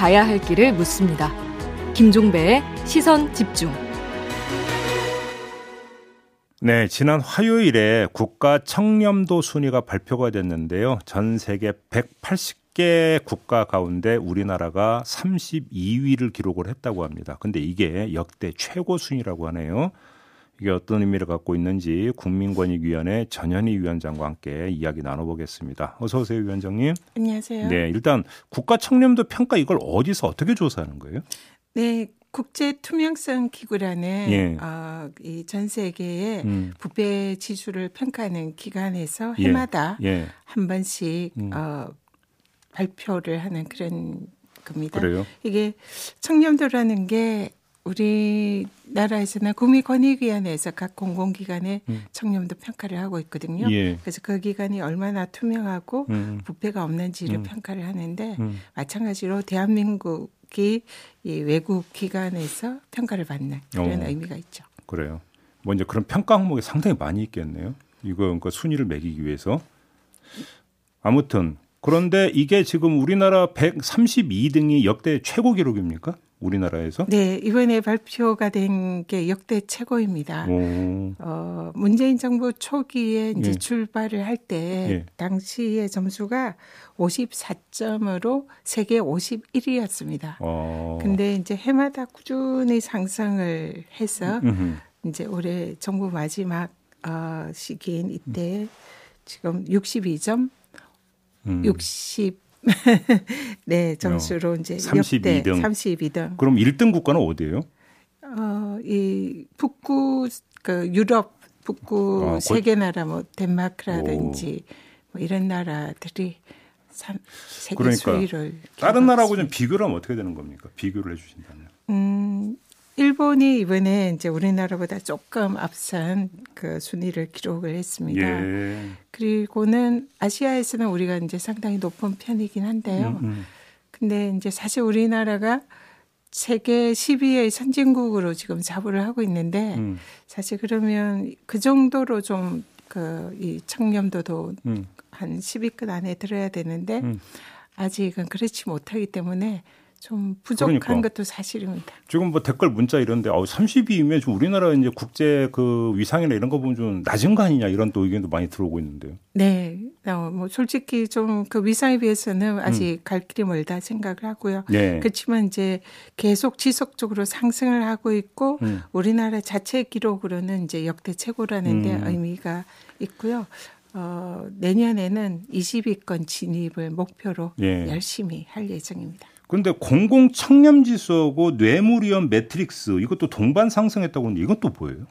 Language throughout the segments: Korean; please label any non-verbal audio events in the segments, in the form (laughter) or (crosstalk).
가야 할 길을 묻습니다. 김종배의 시선 집중. 네, 지난 화요일에 국가 청렴도 순위가 발표가 됐는데요. 전 세계 180개 국가 가운데 우리나라가 32위를 기록을 했다고 합니다. 근데 이게 역대 최고 순위라고 하네요. 이게 어떤 의미를 갖고 있는지 국민권익위원회 전현희 위원장과 함께 이야기 나눠보겠습니다. 어서 오세요, 위원장님. 안녕하세요. 네, 일단 국가 청렴도 평가 이걸 어디서 어떻게 조사하는 거예요? 네, 국제 투명성 기구라는 예. 어, 이전 세계의 음. 부패 지수를 평가하는 기관에서 예. 해마다 예. 예. 한 번씩 음. 어, 발표를 하는 그런 겁니다. 그래요? 이게 청렴도라는 게 우리나라에서는 국민권익위원회에서 각 공공기관의 음. 청렴도 평가를 하고 있거든요. 예. 그래서 그 기관이 얼마나 투명하고 음. 부패가 없는지를 음. 평가를 하는데 음. 마찬가지로 대한민국이 이 외국 기관에서 평가를 받는 그런 어. 의미가 있죠. 그래요. 먼저 뭐 그런 평가 항목이 상당히 많이 있겠네요. 이거 그러니까 순위를 매기기 위해서. 아무튼 그런데 이게 지금 우리나라 132등이 역대 최고 기록입니까? 우리나라에서? 네, 이번에 발표가 된 게 역대 최고입니다. 오. 어, 문재인 정부 초기에 이제 예. 출발을 할때 예. 당시의 점수가 54점으로 세계 51위였습니다. 어. 근데 이제 해마다 꾸준히 상승을 해서 음흠. 이제 올해 정부 마지막 어, 시기인 이때 지금 62점, 음. 60 네, 점수로 어, 이제 32등. 32등. 그럼 1등 국가는 어디예요? 어, 이 북구 그 유럽 북구 아, 세계 나라 뭐 덴마크라든지 뭐 이런 나라들이 삼, 세계 그러니까 수위를 다른 나라하고 좀 비교를 하면 어떻게 되는 겁니까? 비교를 해 주신다면. 음, 일본이 이번에 이제 우리나라보다 조금 앞선 그 순위를 기록을 했습니다. 예. 그리고는 아시아에서는 우리가 이제 상당히 높은 편이긴 한데요. 음, 음. 근데 이제 사실 우리나라가 세계 10위의 선진국으로 지금 자부를 하고 있는데 음. 사실 그러면 그 정도로 좀 그 이 청렴도도 음. 한 10위권 안에 들어야 되는데 음. 아직은 그렇지 못하기 때문에 좀 부족한 그러니까. 것도 사실입니다. 지금 뭐 댓글 문자 이런데 어 30이면 좀 우리나라 이제 국제 그 위상이나 이런 거 보면 좀 낮은 거 아니냐 이런 또 의견도 많이 들어오고 있는데요. 네. 어, 뭐 솔직히 좀 그 위상에 비해서는 아직 음. 갈 길이 멀다 생각을 하고요. 네. 그렇지만 이제 계속 지속적으로 상승을 하고 있고 음. 우리나라 자체 기록으로는 이제 역대 최고라는 데 음. 의미가 있고요. 어, 내년에는 20위권 진입을 목표로 예. 열심히 할 예정입니다. 그런데 공공 청렴 지수하고 뇌물 위험 매트릭스 이것도 동반 상승했다고 하는데 이건 또 뭐예요?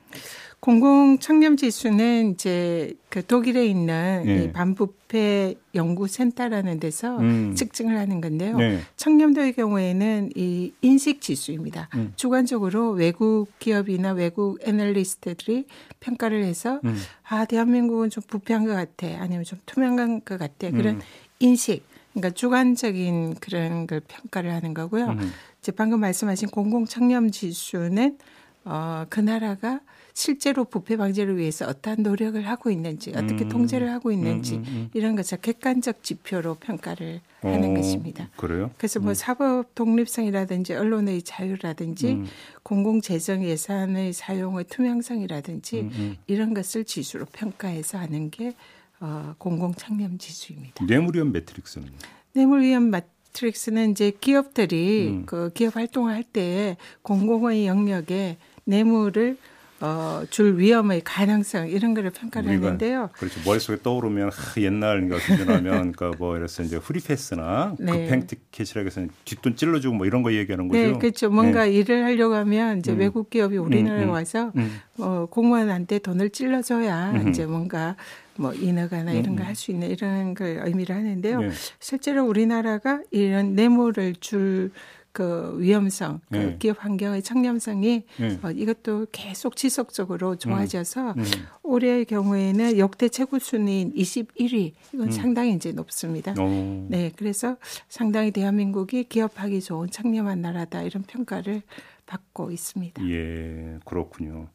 공공 청렴 지수는 이제 그 독일에 있는 네. 이 반부패 연구센터라는 데서 음. 측정을 하는 건데요. 네. 청렴도의 경우에는 이 인식 지수입니다. 음. 주관적으로 외국 기업이나 외국 애널리스트들이 평가를 해서 음. 아 대한민국은 좀 부패한 것 같아, 아니면 좀 투명한 것 같아 그런 음. 인식. 그러니까 주관적인 그런 걸 평가를 하는 거고요. 음. 이제 방금 말씀하신 공공 청렴 지수는 어, 그 나라가 실제로 부패 방지를 위해서 어떠한 노력을 하고 있는지, 어떻게 음. 통제를 하고 있는지 음, 음, 음. 이런 것을 객관적 지표로 평가를 하는 어, 것입니다. 그래요? 그래서 뭐 음. 사법 독립성이라든지 언론의 자유라든지 음. 공공 재정 예산의 사용의 투명성이라든지 이런 것을 지수로 평가해서 하는 게 어, 공공 청렴 지수입니다. 뇌물위험 매트릭스는? 뇌물위험 매트릭스는 이제 기업들이 음. 그 기업 활동을 할 때 공공의 영역에 뇌물을 어, 줄 위험의 가능성 이런 거를 평가를 했는데요. 그렇죠. 머릿속에 떠오르면 하, 옛날 그러니까 기준하면 그러니까 뭐 이래서 이제 프리패스나 (laughs) 네. 급행 티켓이라고 해서 뒷돈 찔러주고 뭐 이런 거 얘기하는 거죠. 네, 그렇죠. 뭔가 네. 일을 하려고 하면 이제 음. 외국 기업이 우리나라에 음, 음, 와서 음. 어, 공무원한테 돈을 찔러줘야 음. 이제 뭔가 뭐 인허가나 이런 거 할수 음. 있는 이런 걸 의미를 하는데요. 네. 실제로 우리나라가 이런 뇌물을 줄 그 위험성, 그 네. 기업 환경의 청렴성이 네. 어, 이것도 계속 지속적으로 좋아져서 음. 음. 올해의 경우에는 역대 최고 순위인 21위 이건 음. 상당히 이제 높습니다. 오. 네, 그래서 상당히 대한민국이 기업하기 좋은 청렴한 나라다 이런 평가를 받고 있습니다. 예, 그렇군요.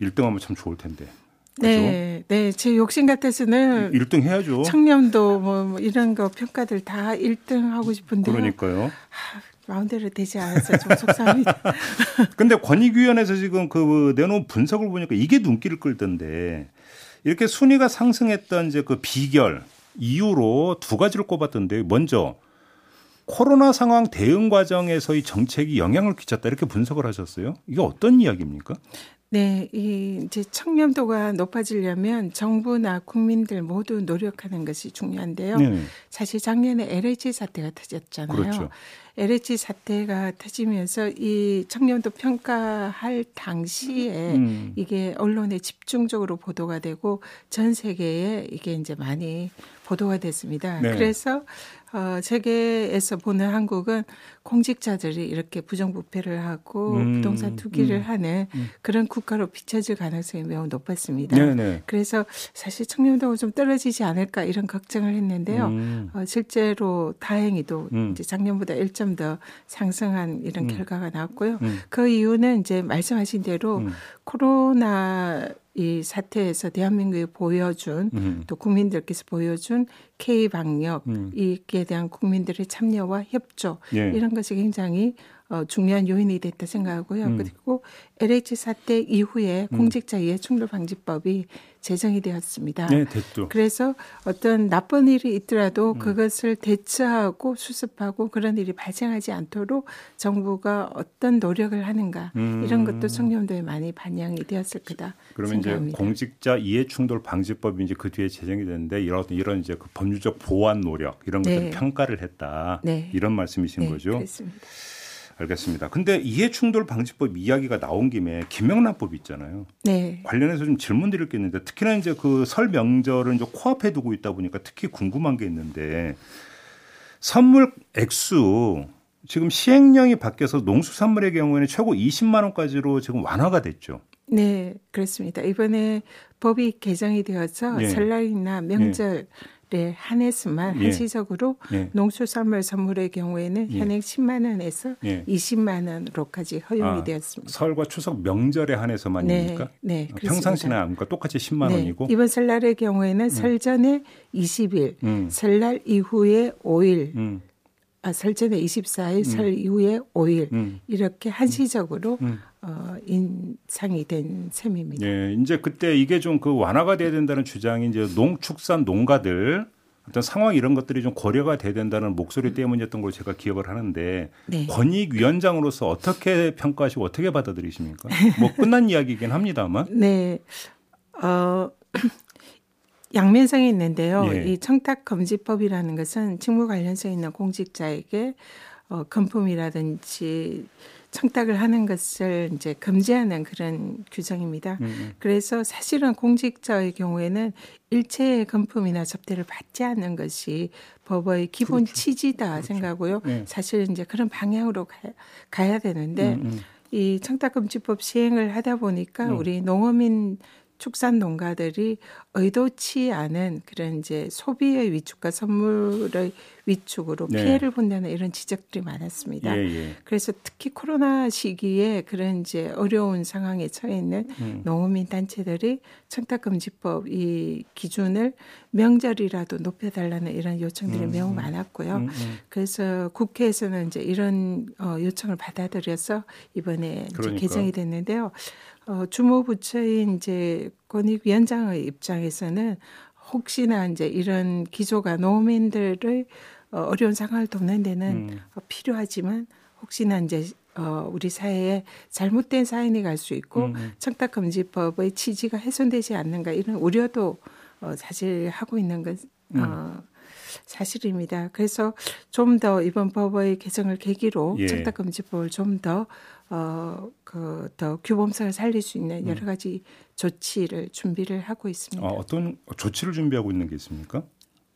1등하면 참 좋을 텐데. 네, 네, 제 욕심 같아서는 1등 해야죠. 청렴도 뭐, 뭐 이런 거 평가들 다 1등 하고 싶은데 그러니까요. 하, 마음대로 되지 않아서 좀 속상합니다. (laughs) 근데 권익위원회에서 지금 그 내놓은 분석을 보니까 이게 눈길을 끌던데 이렇게 순위가 상승했던 이제 그 비결 이유로 두 가지를 꼽았던데 먼저 코로나 상황 대응 과정에서의 정책이 영향을 끼쳤다 이렇게 분석을 하셨어요. 이게 어떤 이야기입니까? 네, 이 이제 청렴도가 높아지려면 정부나 국민들 모두 노력하는 것이 중요한데요. 네. 사실 작년에 LH 사태가 터졌잖아요. 그렇죠. LH 사태가 터지면서 이 청렴도 평가할 당시에 음. 이게 언론에 집중적으로 보도가 되고 전 세계에 이게 이제 많이 보도가 됐습니다. 네. 그래서 어, 세계에서 보는 한국은 공직자들이 이렇게 부정부패를 하고 음, 부동산 투기를 음, 하는 음. 그런 국가로 비춰질 가능성이 매우 높았습니다. 네네. 네. 그래서 사실 청렴도가 좀 떨어지지 않을까 이런 걱정을 했는데요. 음. 어, 실제로 다행히도 음. 이제 작년보다 1 점더 상승한 이런 음. 결과가 나왔고요. 그 이유는 이제 말씀하신 대로 코로나 이 사태에서 대한민국이 보여준 음. 또 국민들께서 보여준 K 방역 음. 이에 대한 국민들의 참여와 협조 예. 이런 것이 굉장히 어, 중요한 요인이 됐다 생각하고요. 음. 그리고 LH 사태 이후에 음. 공직자 이해 충돌 방지법이 제정이 되었습니다. 네, 됐죠. 그래서 어떤 나쁜 일이 있더라도 음. 그것을 대처하고 수습하고 그런 일이 발생하지 않도록 정부가 어떤 노력을 하는가 음. 이런 것도 청렴도에 많이 반영이 되었을 거다. 그러면 생각합니다. 이제 공직자 이해 충돌 방지법이 이제 그 뒤에 제정이 됐는데 이런 이런 이제 그 법률적 보완 노력 이런 것들 네. 평가를 했다. 네. 이런 말씀이신 네, 거죠. 그렇습니다. 알겠습니다. 근데 이해충돌 방지법 이야기가 나온 김에 김영란법 있잖아요. 네. 관련해서 좀 질문 드릴 게 있는데 특히나 이제 그 설 명절을 이제 코앞에 두고 있다 보니까 특히 궁금한 게 있는데 선물 액수 지금 시행령이 바뀌어서 농수산물의 경우에는 최고 20만 원까지로 지금 완화가 됐죠. 네, 그렇습니다. 이번에 법이 개정이 되어서 네. 설날이나 명절 네. 네, 한해서만 예. 한시적으로 예. 농수산물 선물의 경우에는 예. 현행 10만 원에서 예. 20만 원으로까지 허용이 아, 되었습니다. 설과 추석 명절에 한해서만입니까? 네, 네 아, 평상시나 아닙니까? 똑같이 10만 네. 원이고 이번 설날의 경우에는 음. 설 전에 20일, 음. 설날 이후에 5일, 음. 아, 설 전에 24일, 음. 설 이후에 5일 음. 이렇게 한시적으로 음. 어, 인상이 된 셈입니다. 네, 이제 그때 이게 좀 그 완화가 돼야 된다는 주장이 이제 농축산 농가들 어떤 상황 이런 것들이 좀 고려가 돼야 된다는 목소리 때문이었던 걸 제가 기억을 하는데 네. 권익위원장으로서 어떻게 평가하시고 어떻게 받아들이십니까? 뭐 끝난 (laughs) 이야기이긴 합니다만. 네. 어, 양면성이 있는데요. 예. 이 청탁 금지법이라는 것은 직무 관련성 있는 공직자에게 어, 금품이라든지 청탁을 하는 것을 이제 금지하는 그런 규정입니다. 음. 음. 그래서 사실은 공직자의 경우에는 일체의 금품이나 접대를 받지 않는 것이 법의 기본 그렇죠. 취지다 그렇죠. 생각하고요. 네. 사실 이제 그런 방향으로 가, 야 되는데 음, 음. 이 청탁금지법 시행을 하다 보니까 음. 우리 농어민 축산 농가들이 의도치 않은 그런 이제 소비의 위축과 선물의 위축으로 네. 피해를 본다는 이런 지적들이 많았습니다. 예, 예. 그래서 특히 코로나 시기에 그런 이제 어려운 상황에 처해 있는 음. 농어민 단체들이 청탁금지법 이 기준을 명절이라도 높여달라는 이런 요청들이 음, 매우 음. 많았고요. 음, 음. 그래서 국회에서는 이제 이런 어, 요청을 받아들여서 이번에 이제 개정이 됐는데요. 어, 주무부처인 이제 권익위원장의 입장에서는 혹시나 이제 이런 기조가 농민들의 어, 어려운 상황을 돕는 데는 음. 어, 필요하지만 혹시나 이제 어, 우리 사회에 잘못된 사인이 갈 수 있고 음. 청탁금지법의 취지가 훼손되지 않는가 이런 우려도 어, 사실 하고 있는 건 어, 음. 사실입니다. 그래서 좀 더 이번 법의 개정을 계기로 예. 청탁금지법을 좀 더 어, 그, 더 규범성을 살릴 수 있는 여러 음. 가지 조치를 준비를 하고 있습니다. 아, 어떤 조치를 준비하고 있는 게 있습니까?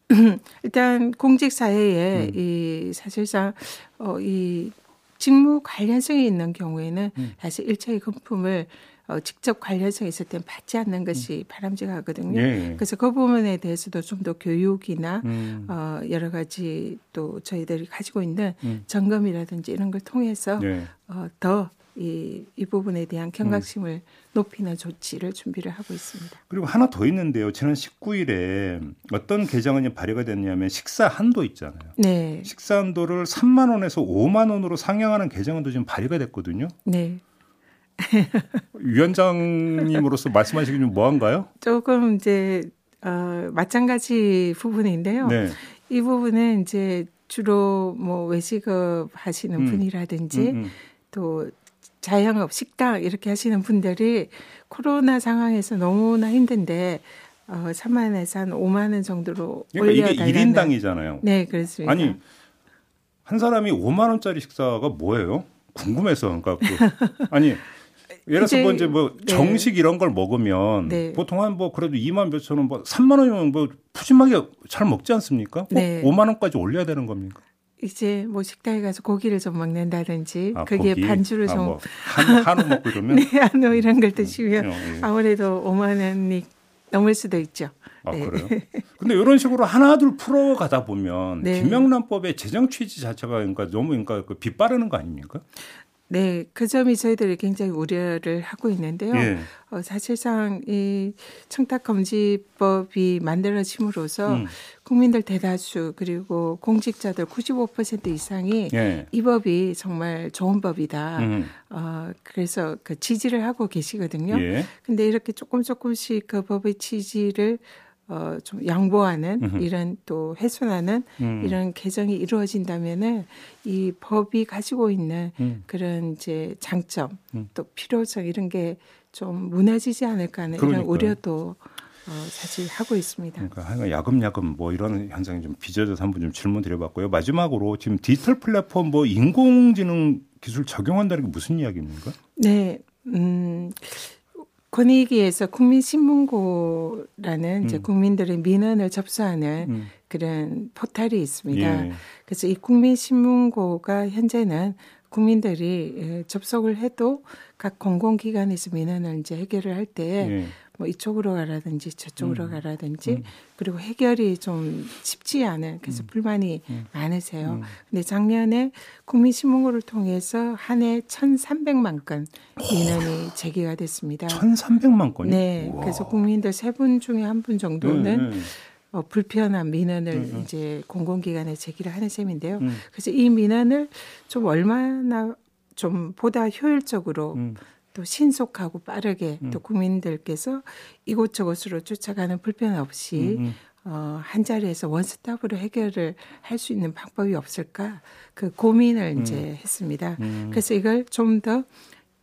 (clears throat) 일단 공직 사회에 음. 이 사실상 어, 이 직무 관련성이 있는 경우에는 음. 사실 일체의 금품을 어, 직접 관련성이 있을 땐 받지 않는 것이 음. 바람직하거든요. 예. 그래서 그 부분에 대해서도 좀 더 교육이나 음. 어, 여러 가지 또 저희들이 가지고 있는 음. 점검이라든지 이런 걸 통해서 예. 어, 더 이, 이 부분에 대한 경각심을 음. 높이는 조치를 준비를 하고 있습니다. 그리고 하나 더 있는데요. 지난 19일에 어떤 개정안이 발의가 됐냐면 식사 한도 있잖아요. 네. 식사 한도를 3만 원에서 5만 원으로 상향하는 개정안도 지금 발의가 됐거든요. 네. (laughs) 위원장님으로서 말씀하시기 좀 뭐한가요? 조금 이제 어, 마찬가지 부분인데요. 네. 이 부분은 이제 주로 뭐 외식업 하시는 음. 분이라든지 음, 음. 또 자영업, 식당 이렇게 하시는 분들이 코로나 상황에서 너무나 힘든데 어 3만 원에서 한 5만 원 정도로 그러니까 올려 이게 1인당이잖아요. 네, 그렇습니다. 아니 한 사람이 5만 원짜리 식사가 뭐예요? 궁금해서 그러니까 그, (laughs) 아니 예를 들어서 뭐 이제 뭐 네. 정식 이런 걸 먹으면 네. 보통 한 뭐 그래도 2만 몇천 원, 뭐 3만 원이면 뭐 푸짐하게 잘 먹지 않습니까? 네. 5만 원까지 올려야 되는 겁니까? 이제 뭐 식당에 가서 고기를 좀 먹는다든지 아, 그게 고기? 반주를 아, 좀 뭐 한, 한우 먹고 (laughs) 이러면 네 한우 이런 걸 드시면 음, 예. 아무래도 5만 원이 넘을 수도 있죠. 아 네. 그래요? (laughs) 근데 이런 식으로 하나둘 풀어가다 보면 네. 김영란법의 재정 취지 자체가 그러니까 너무 그러니까 그 빗바르는 거 아닙니까? 네, 그 점이 저희들이 굉장히 우려를 하고 있는데요. 예. 어, 사실상 이 청탁금지법이 만들어짐으로써 음. 국민들 대다수 그리고 공직자들 95% 이상이 예. 이 법이 정말 좋은 법이다. 음. 어, 그래서 그 지지를 하고 계시거든요. 예. 근데 이렇게 조금 조금씩 그 법의 취지를 어, 좀 양보하는 음흠. 이런 또 훼손하는 음. 이런 개정이 이루어진다면은 이 법이 가지고 있는 음. 그런 이제 장점 음. 또 필요성 이런 게 좀 무너지지 않을까 하는 그러니까요. 이런 우려도 어, 사실 하고 있습니다. 그러니까 야금야금 뭐 이런 현상이 좀 빚어져서 한번 좀 질문 드려봤고요. 마지막으로 지금 디지털 플랫폼 뭐 인공지능 기술 적용한다는 게 무슨 이야기입니까? 네, 음. 권익위에서 국민신문고라는 음. 이제 국민들의 민원을 접수하는 음. 그런 포털이 있습니다. 예. 그래서 이 국민신문고가 현재는 국민들이 예, 접속을 해도 각 공공기관에서 민원을 이제 해결을 할때 예. 뭐 이쪽으로 가라든지 저쪽으로 음. 가라든지 음. 그리고 해결이 좀 쉽지 않은 그래서 음. 불만이 음. 많으세요. 음. 근데 작년에 국민신문고를 통해서 한 해 1,300만 건 민원이 제기가 됐습니다. 1,300만 건이? 네. 우와. 그래서 국민들 세 분 중에 한 분 정도는 네, 네. 어, 불편한 민원을 음, 이제 공공기관에 제기를 하는 셈인데요. 그래서 이 민원을 좀 얼마나 좀 보다 효율적으로 또 신속하고 빠르게 음. 또 국민들께서 이곳저곳으로 쫓아가는 불편 없이 음, 음. 어, 한 자리에서 원스톱으로 해결을 할 수 있는 방법이 없을까 그 고민을 음. 이제 했습니다. 음. 그래서 이걸 좀더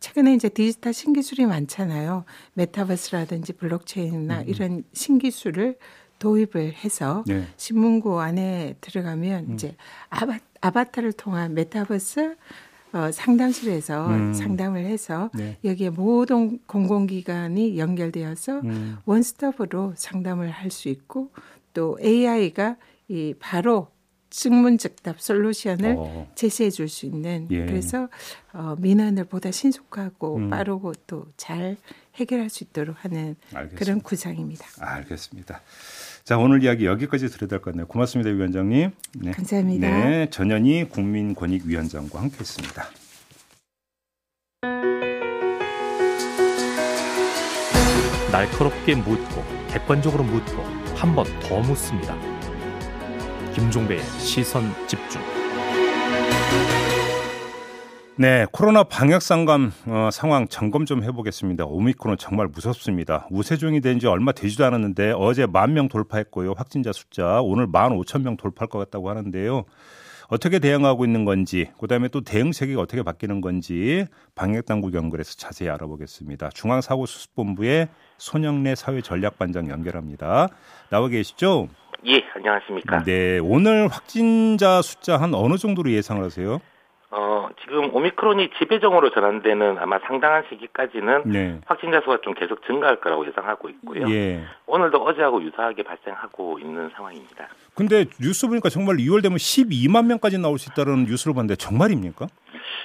최근에 이제 디지털 신기술이 많잖아요. 메타버스라든지 블록체인이나 음. 이런 신기술을 도입을 해서 네. 신문고 안에 들어가면 이제 아바, 아바타를 통한 메타버스 어, 상담실에서 음. 상담을 해서 네. 여기에 모든 공공기관이 연결되어서 음. 원스톱으로 상담을 할 수 있고 또 AI가 이 바로 증문즉답 솔루션을 어. 제시해 줄 수 있는 예. 그래서 어, 민원을 보다 신속하고 음. 빠르고 또 잘 해결할 수 있도록 하는 알겠습니다. 그런 구상입니다. 알겠습니다. 자, 오늘 이야기 여기까지 것 같네요. 고맙습니다, 위원장님. 네. 감사합니다. 네, 전현희 국민권익위원장과 함께했습니다. 날카롭게 묻고 객관적으로 묻고 한 번 더 묻습니다. 김종배의 시선 집중. 네, 코로나 방역 상감 어, 상황 점검 좀 해보겠습니다. 오미크론 정말 무섭습니다. 우세종이 된 지 얼마 되지도 않았는데 어제 만 명 돌파했고요. 확진자 숫자 오늘 만 오천 명 돌파할 것 같다고 하는데요. 어떻게 대응하고 있는 건지, 그다음에 또 대응책이 어떻게 바뀌는 건지 방역 당국 연결해서 자세히 알아보겠습니다. 중앙사고수습본부의 손영래 사회전략반장 연결합니다. 나와 계시죠? 예, 안녕하십니까. 네, 오늘 확진자 숫자 한 어느 정도로 예상을 하세요? 어, 지금 오미크론이 지배종으로 전환되는 아마 상당한 시기까지는 네. 확진자 수가 좀 계속 증가할 거라고 예상하고 있고요. 예. 오늘도 어제하고 유사하게 발생하고 있는 상황입니다. 근데 뉴스 보니까 정말 2월 되면 12만 명까지 나올 수 있다는 뉴스를 봤는데 정말입니까?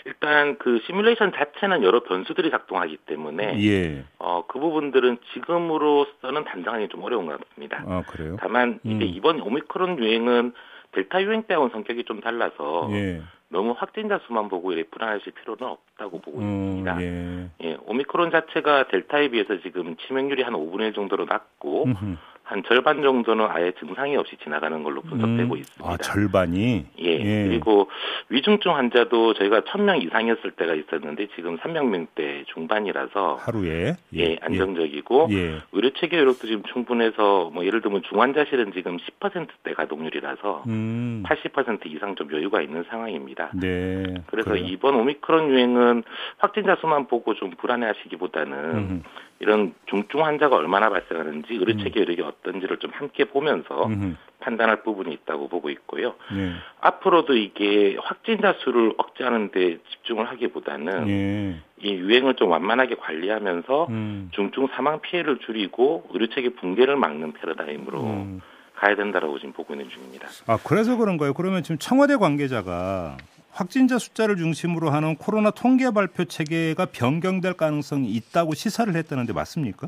일단 그 시뮬레이션 자체는 여러 변수들이 작동하기 때문에 예. 어, 그 부분들은 지금으로서는 단정하기 좀 어려운 것 같습니다. 아, 그래요? 다만 이제 음. 이번 오미크론 유행은 델타 유행 때와는 성격이 좀 달라서 예. 너무 확진자 수만 보고 이렇게 불안하실 필요는 없다고 보고 음, 있습니다. 예. 예. 오미크론 자체가 델타에 비해서 지금 치명률이 한 5분의 1 정도로 낮고 음흠. 한 절반 정도는 아예 증상이 없이 지나가는 걸로 분석되고 음, 있습니다. 아, 절반이? 예. 예. 그리고 위중증 환자도 저희가 1000명 이상이었을 때가 있었는데 지금 300명대 중반이라서 하루에 예, 예 안정적이고 예. 의료 체계 여력도 지금 충분해서 뭐 예를 들면 중환자실은 지금 10%대 가동률이라서 음. 80% 이상 좀 여유가 있는 상황입니다. 네. 그래서 그래요. 이번 오미크론 유행은 확진자 수만 보고 좀 불안해하시기보다는 음. 이런 중증 환자가 얼마나 발생하는지 의료 체계 음. 여력이 어떤지를 좀 함께 보면서 음. 판단할 부분이 있다고 보고 있고요. 네. 앞으로도 이게 확진자 수를 억제하는 데 집중을 하기보다는 네. 이 유행을 좀 완만하게 관리하면서 음. 중증 사망 피해를 줄이고 의료 체계 붕괴를 막는 패러다임으로 음. 가야 된다라고 지금 보고 있는 중입니다. 아 그래서 그런 거예요. 그러면 지금 청와대 관계자가 확진자 숫자를 중심으로 하는 코로나 통계 발표 체계가 변경될 가능성이 있다고 시사를 했다는데 맞습니까?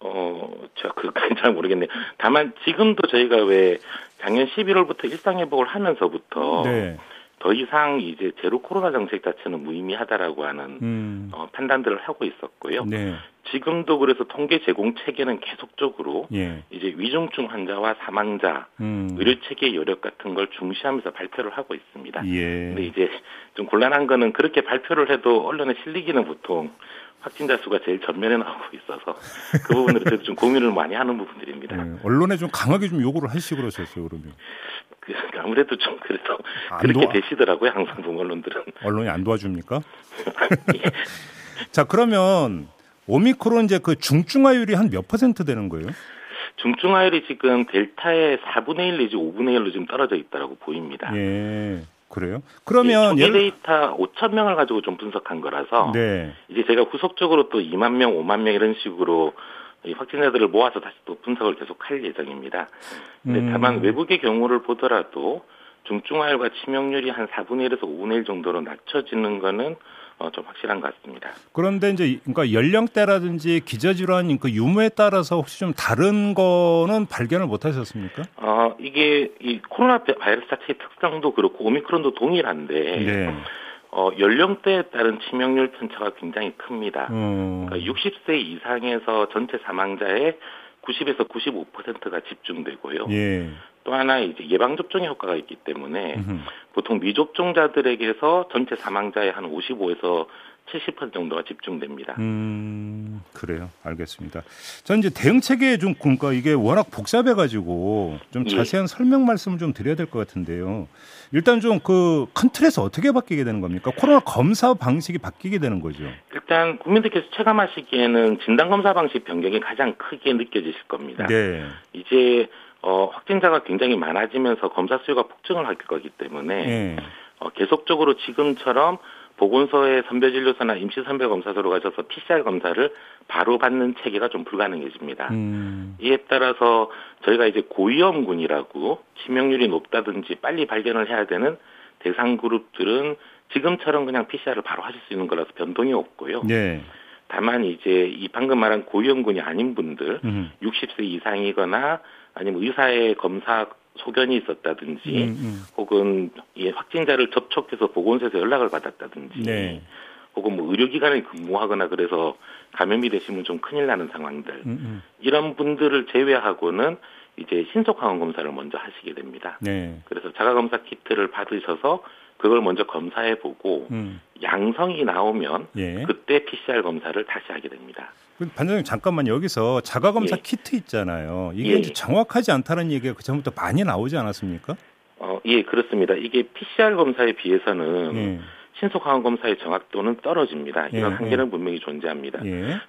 어, 제가 그까지 (laughs) 잘 모르겠네요. 다만 지금도 저희가 왜 작년 11월부터 일상회복을 하면서부터 네. 더 이상 이제 제로 코로나 정책 자체는 무의미하다라고 하는 음. 어, 판단들을 하고 있었고요. 네. 지금도 그래서 통계 제공 체계는 계속적으로 예. 이제 위중증 환자와 사망자, 음. 의료 체계 여력 같은 걸 중시하면서 발표를 하고 있습니다. 예. 근데 이제 좀 곤란한 거는 그렇게 발표를 해도 언론에 실리기는 보통 확진자 수가 제일 전면에 나오고 있어서 그 부분을 그래도 좀 고민을 많이 하는 부분들입니다. 네, 언론에 좀 강하게 좀 요구를 하시고 그러셨어요, 그러면. 그, (laughs) 아무래도 좀 그래도 그렇게 도와... 되시더라고요, 항상 본 언론들은. 언론이 안 도와줍니까? (laughs) 예. (laughs) 자, 그러면 오미크론 이제 그 중증화율이 한 몇 퍼센트 되는 거예요? 중증화율이 지금 델타의 4분의 1 내지 5분의 1로 지금 떨어져 있다고 보입니다. 예. 그래요? 그러면 예, 데이터 5천 명을 가지고 좀 분석한 거라서 네. 이제 제가 후속적으로 또 2만 명, 5만 명 이런 식으로 이 확진자들을 모아서 다시 또 분석을 계속할 예정입니다. 근데 음. 다만 외국의 경우를 보더라도 중증화율과 치명률이 한 4분의 1에서 5분의 1 정도로 낮춰지는 거는 어, 좀 확실한 것 같습니다. 그런데 이제 그러니까 연령대라든지 기저질환 그 유무에 따라서 혹시 좀 다른 거는 발견을 못 하셨습니까? 어, 이게 이 코로나 바이러스 자체의 특성도 그렇고 오미크론도 동일한데 네. 어, 연령대에 따른 치명률 편차가 굉장히 큽니다. 음. 그러니까 60세 이상에서 전체 사망자의 90에서 95%가 집중되고요. 예. 또 하나 이제 예방 접종의 효과가 있기 때문에 음흠. 보통 미접종자들에게서 전체 사망자의 한 55에서 70% 정도가 집중됩니다. 음, 그래요. 알겠습니다. 전 이제 대응 체계에 좀 그러니까 이게 워낙 복잡해 가지고 좀 예. 자세한 예. 설명 말씀을 좀 드려야 될 것 같은데요. 일단 좀 그 큰 틀에서 어떻게 바뀌게 되는 겁니까? 코로나 검사 방식이 바뀌게 되는 거죠. 일단 국민들께서 체감하시기에는 진단 검사 방식 변경이 가장 크게 느껴지실 겁니다. 네. 이제 어, 확진자가 굉장히 많아지면서 검사 수요가 폭증을 할 거기 때문에 네. 어, 계속적으로 지금처럼 보건소의 선별진료소나 임시선별검사소로 가셔서 PCR 검사를 바로 받는 체계가 좀 불가능해집니다. 음. 이에 따라서 저희가 이제 고위험군이라고 치명률이 높다든지 빨리 발견을 해야 되는 대상 그룹들은 지금처럼 그냥 PCR을 바로 하실 수 있는 거라서 변동이 없고요. 네. 다만 이제 이 방금 말한 고위험군이 아닌 분들, 음. 60세 이상이거나 아니면 의사의 검사 소견이 있었다든지 음, 음. 혹은 이 확진자를 접촉해서 보건소에서 연락을 받았다든지 네. 혹은 뭐 의료기관에 근무하거나 그래서 감염이 되시면 좀 큰일 나는 상황들 음, 음. 이런 분들을 제외하고는 이제 신속 항원 검사를 먼저 하시게 됩니다. 네. 그래서 자가 검사 키트를 받으셔서 그걸 먼저 검사해 보고 음. 양성이 나오면 예. 그때 PCR 검사를 다시 하게 됩니다. 반장님 잠깐만 여기서 자가 검사 예. 키트 있잖아요. 이게 예. 이제 정확하지 않다는 얘기가 그 전부터 많이 나오지 않았습니까? 어, 예, 그렇습니다. 이게 PCR 검사에 비해서는 예. 신속 항원 검사의 정확도는 떨어집니다. 이런 예, 한계는 예. 분명히 존재합니다.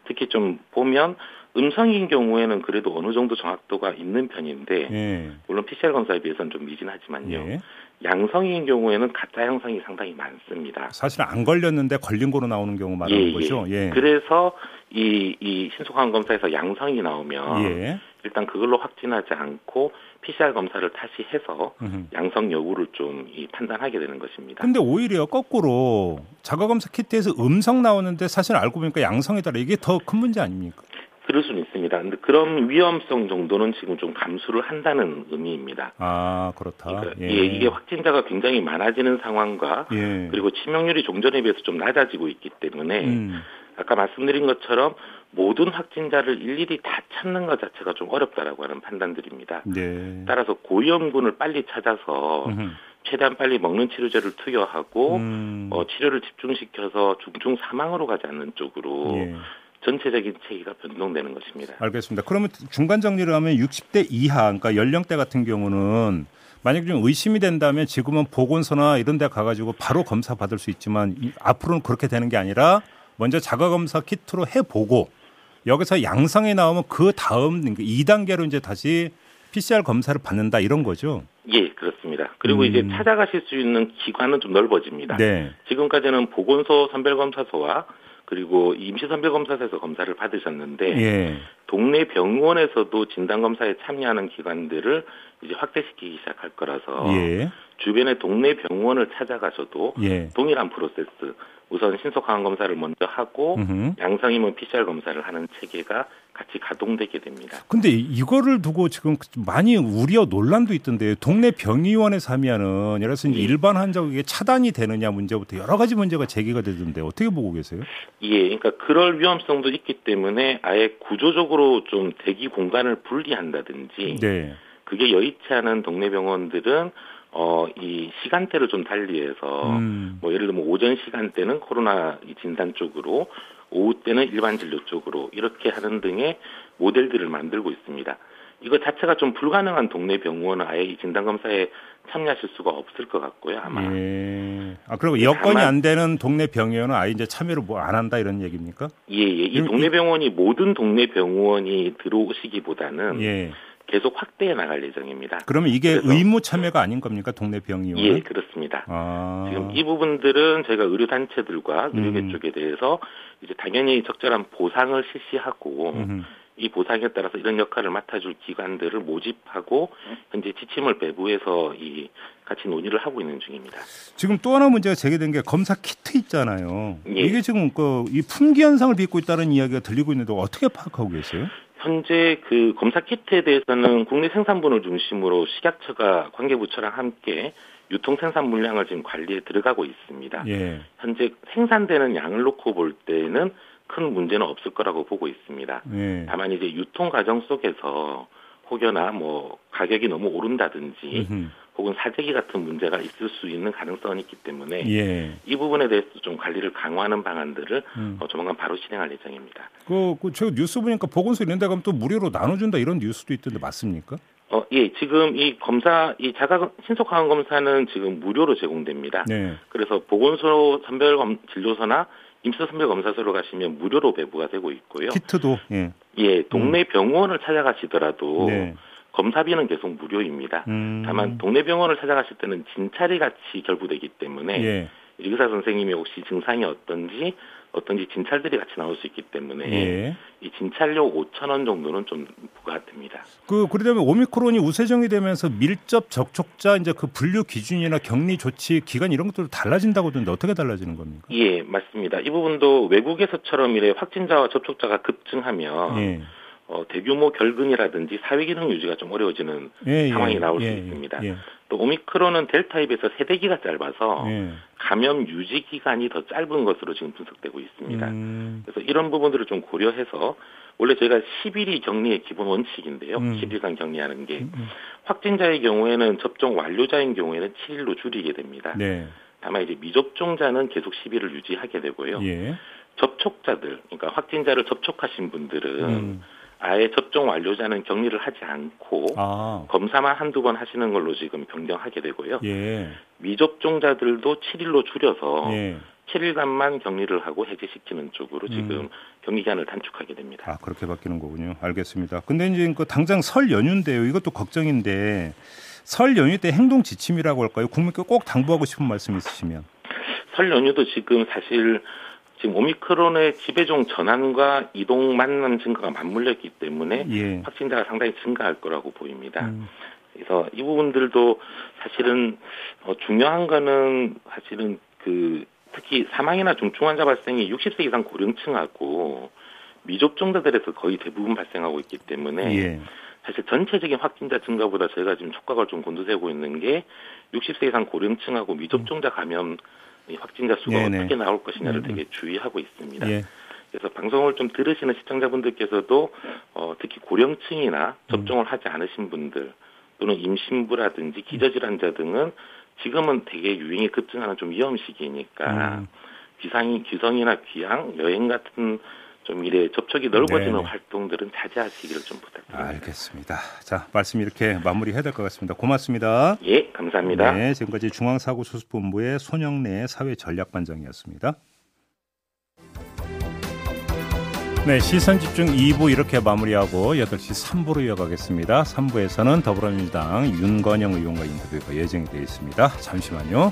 특히 좀 보면 음성인 경우에는 그래도 어느 정도 정확도가 있는 편인데 물론 PCR 검사에 비해서는 좀 미진하지만요. 양성인 경우에는 가짜 양성이 상당히 많습니다. 사실 안 걸렸는데 걸린 거로 나오는 경우 말하는 예, 예. 거죠. 예. 그래서 이, 이 신속항 검사에서 양성이 나오면 예. 일단 그걸로 확진하지 않고 PCR 검사를 다시 해서. 양성 여부를 좀 이 판단하게 되는 것입니다. 근데 오히려 거꾸로 자가 검사 키트에서 음성 나오는데 사실 알고 보니까 양성이더라. 이게 더 큰 문제 아닙니까? 그럴 수는 있습니다. 근데 그런 위험성 정도는 지금 좀 감수를 한다는 의미입니다. 아 그렇다. 그러니까 예. 이게 확진자가 굉장히 많아지는 상황과 예. 그리고 치명률이 종전에 비해서 좀 낮아지고 있기 때문에 음. 아까 말씀드린 것처럼 모든 확진자를 일일이 다 찾는 것 자체가 좀 어렵다라고 하는 판단들입니다. 네. 따라서 고위험군을 빨리 찾아서 음흠. 최대한 빨리 먹는 치료제를 투여하고 음. 어, 치료를 집중시켜서 중증 사망으로 가지 않는 쪽으로 예. 전체적인 체계가 변동되는 것입니다. 알겠습니다. 그러면 중간 정리를 하면 60대 이하, 그러니까 연령대 같은 경우는 만약 좀 의심이 된다면 지금은 보건소나 이런 데 가가지고 바로 검사 받을 수 있지만 앞으로는 그렇게 되는 게 아니라 먼저 자가 검사 키트로 해보고 여기서 양성이 나오면 그 다음 2단계로 그러니까 이제 다시 PCR 검사를 받는다 이런 거죠. 예, 그렇습니다. 그리고 음. 이제 찾아가실 수 있는 기관은 좀 넓어집니다. 네. 지금까지는 보건소 선별검사소와 그리고 임시선별검사소에서 검사를 받으셨는데 예. 동네 병원에서도 진단검사에 참여하는 기관들을 이제 확대시키기 시작할 거라서 예. 주변의 동네 병원을 찾아가셔도 예. 동일한 프로세스 우선 신속 항원 검사를 먼저 하고 음흠. 양성이면 PCR 검사를 하는 체계가 같이 가동되게 됩니다. 근데 이거를 두고 지금 많이 우려 논란도 있던데요. 동네 병의원에서 하면은 예를 들어서 예. 일반 환자에게 차단이 되느냐 문제부터 여러 가지 문제가 제기가 되던데 어떻게 보고 계세요? 예, 그러니까 그럴 위험성도 있기 때문에 아예 구조적으로 좀 대기 공간을 분리한다든지 네. 그게 여의치 않은 동네 병원들은 어, 이 시간대를 좀 달리해서, 음. 뭐, 예를 들면 오전 시간대는 코로나 진단 쪽으로, 오후 때는 일반 진료 쪽으로, 이렇게 하는 등의 모델들을 만들고 있습니다. 이거 자체가 좀 불가능한 동네 병원은 아예 이 진단검사에 참여하실 수가 없을 것 같고요, 아마. 예. 아, 그리고 여건이 안 되는 동네 병원은 아예 이제 참여를 뭐 안 한다 이런 얘기입니까? 예, 예. 이 동네 병원이 모든 동네 병원이 들어오시기보다는 예. 계속 확대해 나갈 예정입니다. 그러면 이게 의무 참여가 아닌 겁니까 동네 병의원? 예, 그렇습니다. 아. 지금 이 부분들은 저희가 의료 단체들과 의료계 음. 쪽에 대해서 이제 당연히 적절한 보상을 실시하고 음. 이 보상에 따라서 이런 역할을 맡아줄 기관들을 모집하고 현재 지침을 배부해서 이 같이 논의를 하고 있는 중입니다. 지금 또 하나 문제가 제기된 게 검사 키트 있잖아요. 예. 이게 지금 그 이 품귀 현상을 빚고 있다는 이야기가 들리고 있는데 어떻게 파악하고 계세요? 현재 그 검사 키트에 대해서는 국내 생산분을 중심으로 식약처가 관계부처랑 함께 유통 생산 물량을 지금 관리에 들어가고 있습니다. 예. 현재 생산되는 양을 놓고 볼 때는 큰 문제는 없을 거라고 보고 있습니다. 예. 다만 이제 유통 과정 속에서 혹여나 뭐 가격이 너무 오른다든지 음흠. 혹은 사재기 같은 문제가 있을 수 있는 가능성이 있기 때문에 예. 이 부분에 대해서 좀 관리를 강화하는 방안들을 음. 어, 조만간 바로 실행할 예정입니다. 그, 그, 저 뉴스 보니까 보건소 이런 데 가면 또 무료로 나눠준다 이런 뉴스도 있던데 맞습니까? 어, 예, 지금 이 검사, 이 자가 신속 항원 검사는 지금 무료로 제공됩니다. 네. 그래서 보건소 선별 검, 진료소나 임시 선별 검사소로 가시면 무료로 배부가 되고 있고요. 키트도 예, 예 동네 음. 병원을 찾아가시더라도 네. 검사비는 계속 무료입니다. 음. 다만 동네 병원을 찾아가실 때는 진찰이 같이 결부되기 때문에 예. 의사 선생님이 혹시 증상이 어떤지 어떤지 진찰들이 같이 나올 수 있기 때문에 예. 이 진찰료 5천 원 정도는 좀 부과됩니다. 그 그러려면 오미크론이 우세정이 되면서 밀접 접촉자 이제 그 분류 기준이나 격리 조치 기간 이런 것도 달라진다고 하던데 어떻게 달라지는 겁니까? 예, 맞습니다. 이 부분도 외국에서처럼 이래 확진자와 접촉자가 급증하면 예. 어, 대규모 결근이라든지 사회 기능 유지가 좀 어려워지는 예, 예 상황이 나올 예, 수 있습니다. 예. 또 오미크론은 델타에 비해서 세대기가 짧아서 예. 감염 유지 기간이 더 짧은 것으로 지금 분석되고 있습니다. 음. 그래서 이런 부분들을 좀 고려해서 원래 저희가 10일이 격리의 기본 원칙인데요. 음. 10일간 격리하는 게 음, 음. 확진자의 경우에는 접종 완료자인 경우에는 7일로 줄이게 됩니다. 네. 다만 이제 미접종자는 계속 10일을 유지하게 되고요. 예. 접촉자들, 그러니까 확진자를 접촉하신 분들은 음. 아예 접종 완료자는 격리를 하지 않고 아. 검사만 한두 번 하시는 걸로 지금 변경하게 되고요. 예. 미접종자들도 7일로 줄여서 예. 7일간만 격리를 하고 해제시키는 쪽으로 지금 음. 격리 기간을 단축하게 됩니다. 아 그렇게 바뀌는 거군요. 알겠습니다. 근데 이제 그 당장 설 연휴인데요. 이것도 걱정인데 설 연휴 때 행동 지침이라고 할까요? 국민께 꼭 당부하고 싶은 말씀 있으시면. 설 연휴도 지금 사실 지금 오미크론의 지배종 전환과 이동 만남 증가가 맞물렸기 때문에 예. 확진자가 상당히 증가할 거라고 보입니다. 음. 그래서 이 부분들도 사실은 어, 중요한 거는 사실은 그 특히 사망이나 중증 환자 발생이 60세 이상 고령층하고 미접종자들에서 거의 대부분 발생하고 있기 때문에 예. 사실 전체적인 확진자 증가보다 저희가 지금 촉각을 좀 곤두세우고 있는 게 60세 이상 고령층하고 미접종자 감염 확진자 수가 네네. 어떻게 나올 것이냐를 음. 되게 주의하고 있습니다. 예. 그래서 방송을 좀 들으시는 시청자분들께서도 어, 특히 고령층이나 접종을 음. 하지 않으신 분들 또는 임신부라든지 기저질환자 등은 지금은 되게 유행이 급증하는 좀 위험 시기니까 음. 귀상이 귀성이나 귀향 여행 같은 좀 이래 접촉이 넓어지는 네네. 활동들은 자제하시기를 좀 부탁드립니다. 알겠습니다. 자 말씀 이렇게 마무리해야 될 것 같습니다. 고맙습니다. 예, 감사합니다. 네, 지금까지 중앙사고수습본부의 손영래 사회전략반장이었습니다. 네, 시선 집중 2부 이렇게 마무리하고 8시 3부로 이어가겠습니다. 3부에서는 더불어민주당 윤건영 의원과 인터뷰가 예정이 되어 있습니다. 잠시만요.